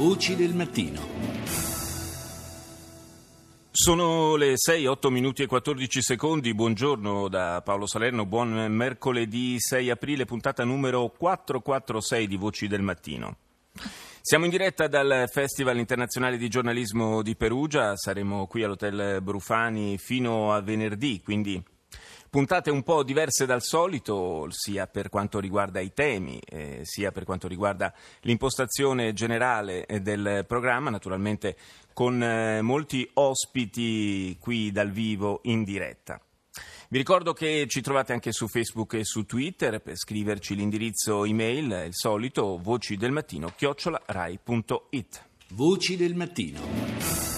Voci del mattino. Sono le 6, 8 minuti e 14 secondi. Buongiorno da Paolo Salerno. Buon mercoledì 6 aprile, puntata numero 446 di Voci del Mattino. Siamo in diretta dal Festival internazionale di giornalismo di Perugia. Saremo qui all'Hotel Brufani fino a venerdì, quindi Puntate un po' diverse dal solito, sia per quanto riguarda i temi, eh, sia per quanto riguarda l'impostazione generale eh, del programma, naturalmente con eh, molti ospiti qui dal vivo in diretta. Vi ricordo che ci trovate anche su Facebook e su Twitter per scriverci l'indirizzo email, il solito, voci del mattino, chiocciolarai.it. Voci del mattino.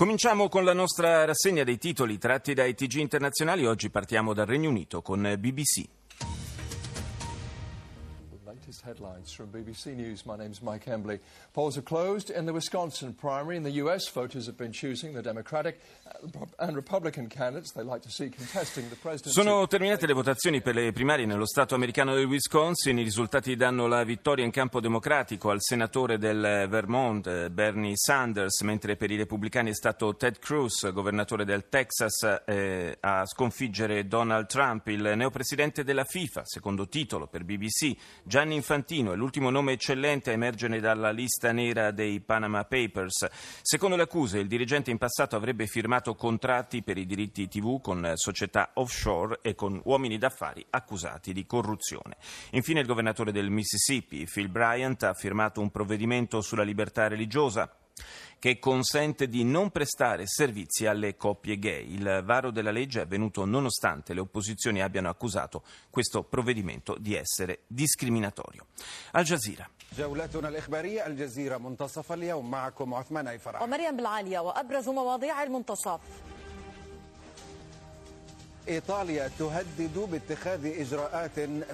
Cominciamo con la nostra rassegna dei titoli tratti dai TG internazionali. Oggi partiamo dal Regno Unito con BBC. Latest headlines from BBC News. My name is Mike Embley. Polls are closed in the Wisconsin primary. In the U.S., voters have been choosing the Democratic and Republican candidates they like to see contesting the presidency. Sono terminate le votazioni per le primarie nello Stato americano del Wisconsin. I risultati danno la vittoria in campo democratico al senatore del Vermont, Bernie Sanders, mentre per i repubblicani è stato Ted Cruz, governatore del Texas, eh, a sconfiggere Donald Trump, il neopresidente della FIFA, secondo titolo per BBC. Gianni Infantino è l'ultimo nome eccellente a emergere dalla lista nera dei Panama Papers. Secondo le accuse, il dirigente in passato avrebbe firmato contratti per i diritti TV con società offshore e con uomini d'affari accusati di corruzione. Infine il governatore del Mississippi, Phil Bryant, ha firmato un provvedimento sulla libertà religiosa che consente di non prestare servizi alle coppie gay. Il varo della legge è avvenuto nonostante le opposizioni abbiano accusato questo provvedimento di essere discriminatorio. Al Jazeera. جولتنا الإخبارية الجزيرة منتصف اليوم معكم عثمان أي فرح ومريم بالعالية وأبرز مواضيع المنتصف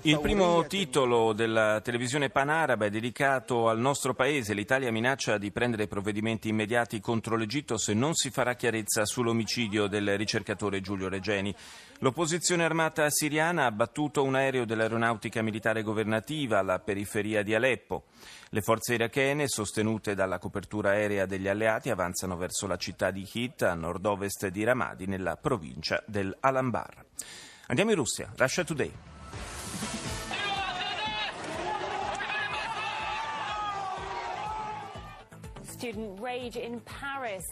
il primo titolo della televisione panaraba è dedicato al nostro paese. L'Italia minaccia di prendere provvedimenti immediati contro l'Egitto se non si farà chiarezza sull'omicidio del ricercatore Giulio Regeni. L'opposizione armata siriana ha abbattuto un aereo dell'aeronautica militare governativa alla periferia di Aleppo. Le forze irachene, sostenute dalla copertura aerea degli alleati, avanzano verso la città di Hit, a nord-ovest di Ramadi, nella provincia del Alambar. Andiamo in Russia. Russia Today. Student rage in Paris.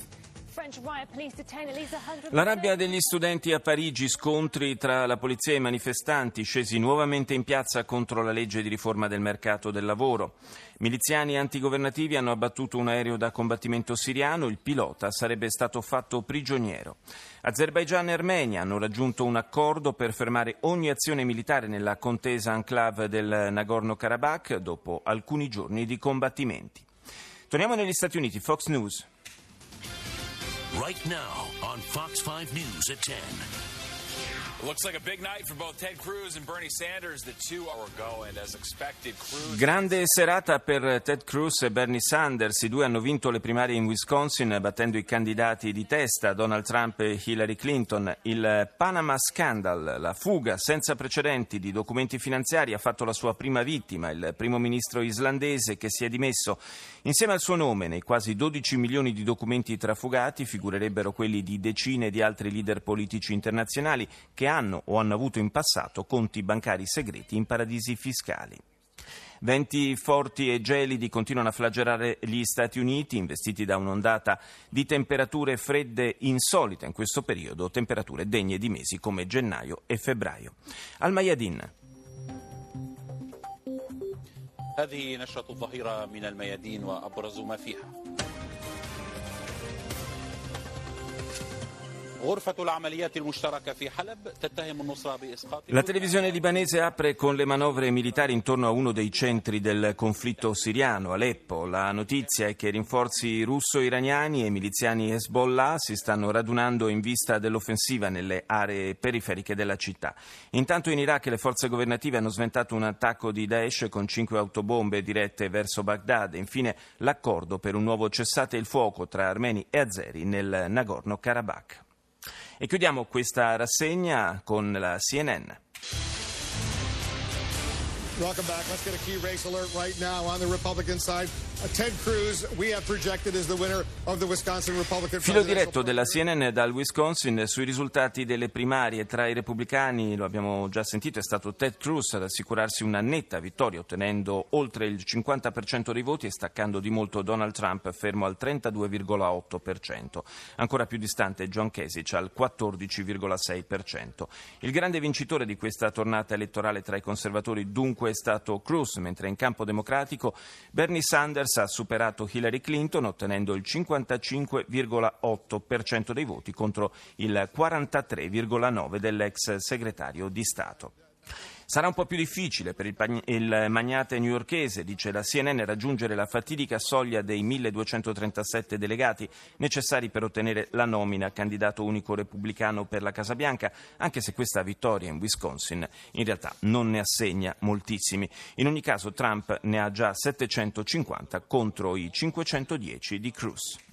La rabbia degli studenti a Parigi, scontri tra la polizia e i manifestanti scesi nuovamente in piazza contro la legge di riforma del mercato del lavoro. Miliziani antigovernativi hanno abbattuto un aereo da combattimento siriano, il pilota sarebbe stato fatto prigioniero. Azerbaigian e Armenia hanno raggiunto un accordo per fermare ogni azione militare nella contesa enclave del Nagorno-Karabakh dopo alcuni giorni di combattimenti. Torniamo negli Stati Uniti, Fox News. Right now on Fox 5 News at 10. Grande serata per Ted Cruz e Bernie Sanders. I due hanno vinto le primarie in Wisconsin battendo i candidati di testa Donald Trump e Hillary Clinton. Il Panama Scandal, la fuga senza precedenti di documenti finanziari, ha fatto la sua prima vittima, il primo ministro islandese che si è dimesso. Insieme al suo nome, nei quasi 12 milioni di documenti trafugati figurerebbero quelli di decine di altri leader politici internazionali che hanno o hanno avuto in passato conti bancari segreti in paradisi fiscali. Venti forti e gelidi continuano a flagellare gli Stati Uniti, investiti da un'ondata di temperature fredde insolite in questo periodo, temperature degne di mesi come gennaio e febbraio. Al Mayadin. هذه نشرة الظهيرة من الميادين وأبرز ما فيها La televisione libanese apre con le manovre militari intorno a uno dei centri del conflitto siriano, Aleppo. La notizia è che rinforzi russo-iraniani e miliziani Hezbollah si stanno radunando in vista dell'offensiva nelle aree periferiche della città. Intanto in Iraq le forze governative hanno sventato un attacco di Daesh con cinque autobombe dirette verso Baghdad. Infine l'accordo per un nuovo cessate il fuoco tra armeni e azeri nel Nagorno-Karabakh. E chiudiamo questa rassegna con la CNN. Welcome back. Let's get a key race alert right now on the Republican side. Uh, Ted Cruz, we have projected as the winner of the Wisconsin Republican Filo diretto della CNN dal Wisconsin sui risultati delle primarie tra i repubblicani, lo abbiamo già sentito, è stato Ted Cruz ad assicurarsi una netta vittoria ottenendo oltre il 50% dei voti e staccando di molto Donald Trump fermo al 32,8%. Ancora più distante John Kasich al 14,6%. Il grande vincitore di questa tornata elettorale tra i conservatori dunque è stato Cruz, mentre in campo democratico Bernie Sanders ha superato Hillary Clinton ottenendo il 55,8% dei voti contro il 43,9% dell'ex segretario di Stato. Sarà un po' più difficile per il, il magnate newyorchese, dice la CNN, raggiungere la fatidica soglia dei 1237 delegati necessari per ottenere la nomina candidato unico repubblicano per la Casa Bianca, anche se questa vittoria in Wisconsin in realtà non ne assegna moltissimi. In ogni caso Trump ne ha già 750 contro i 510 di Cruz.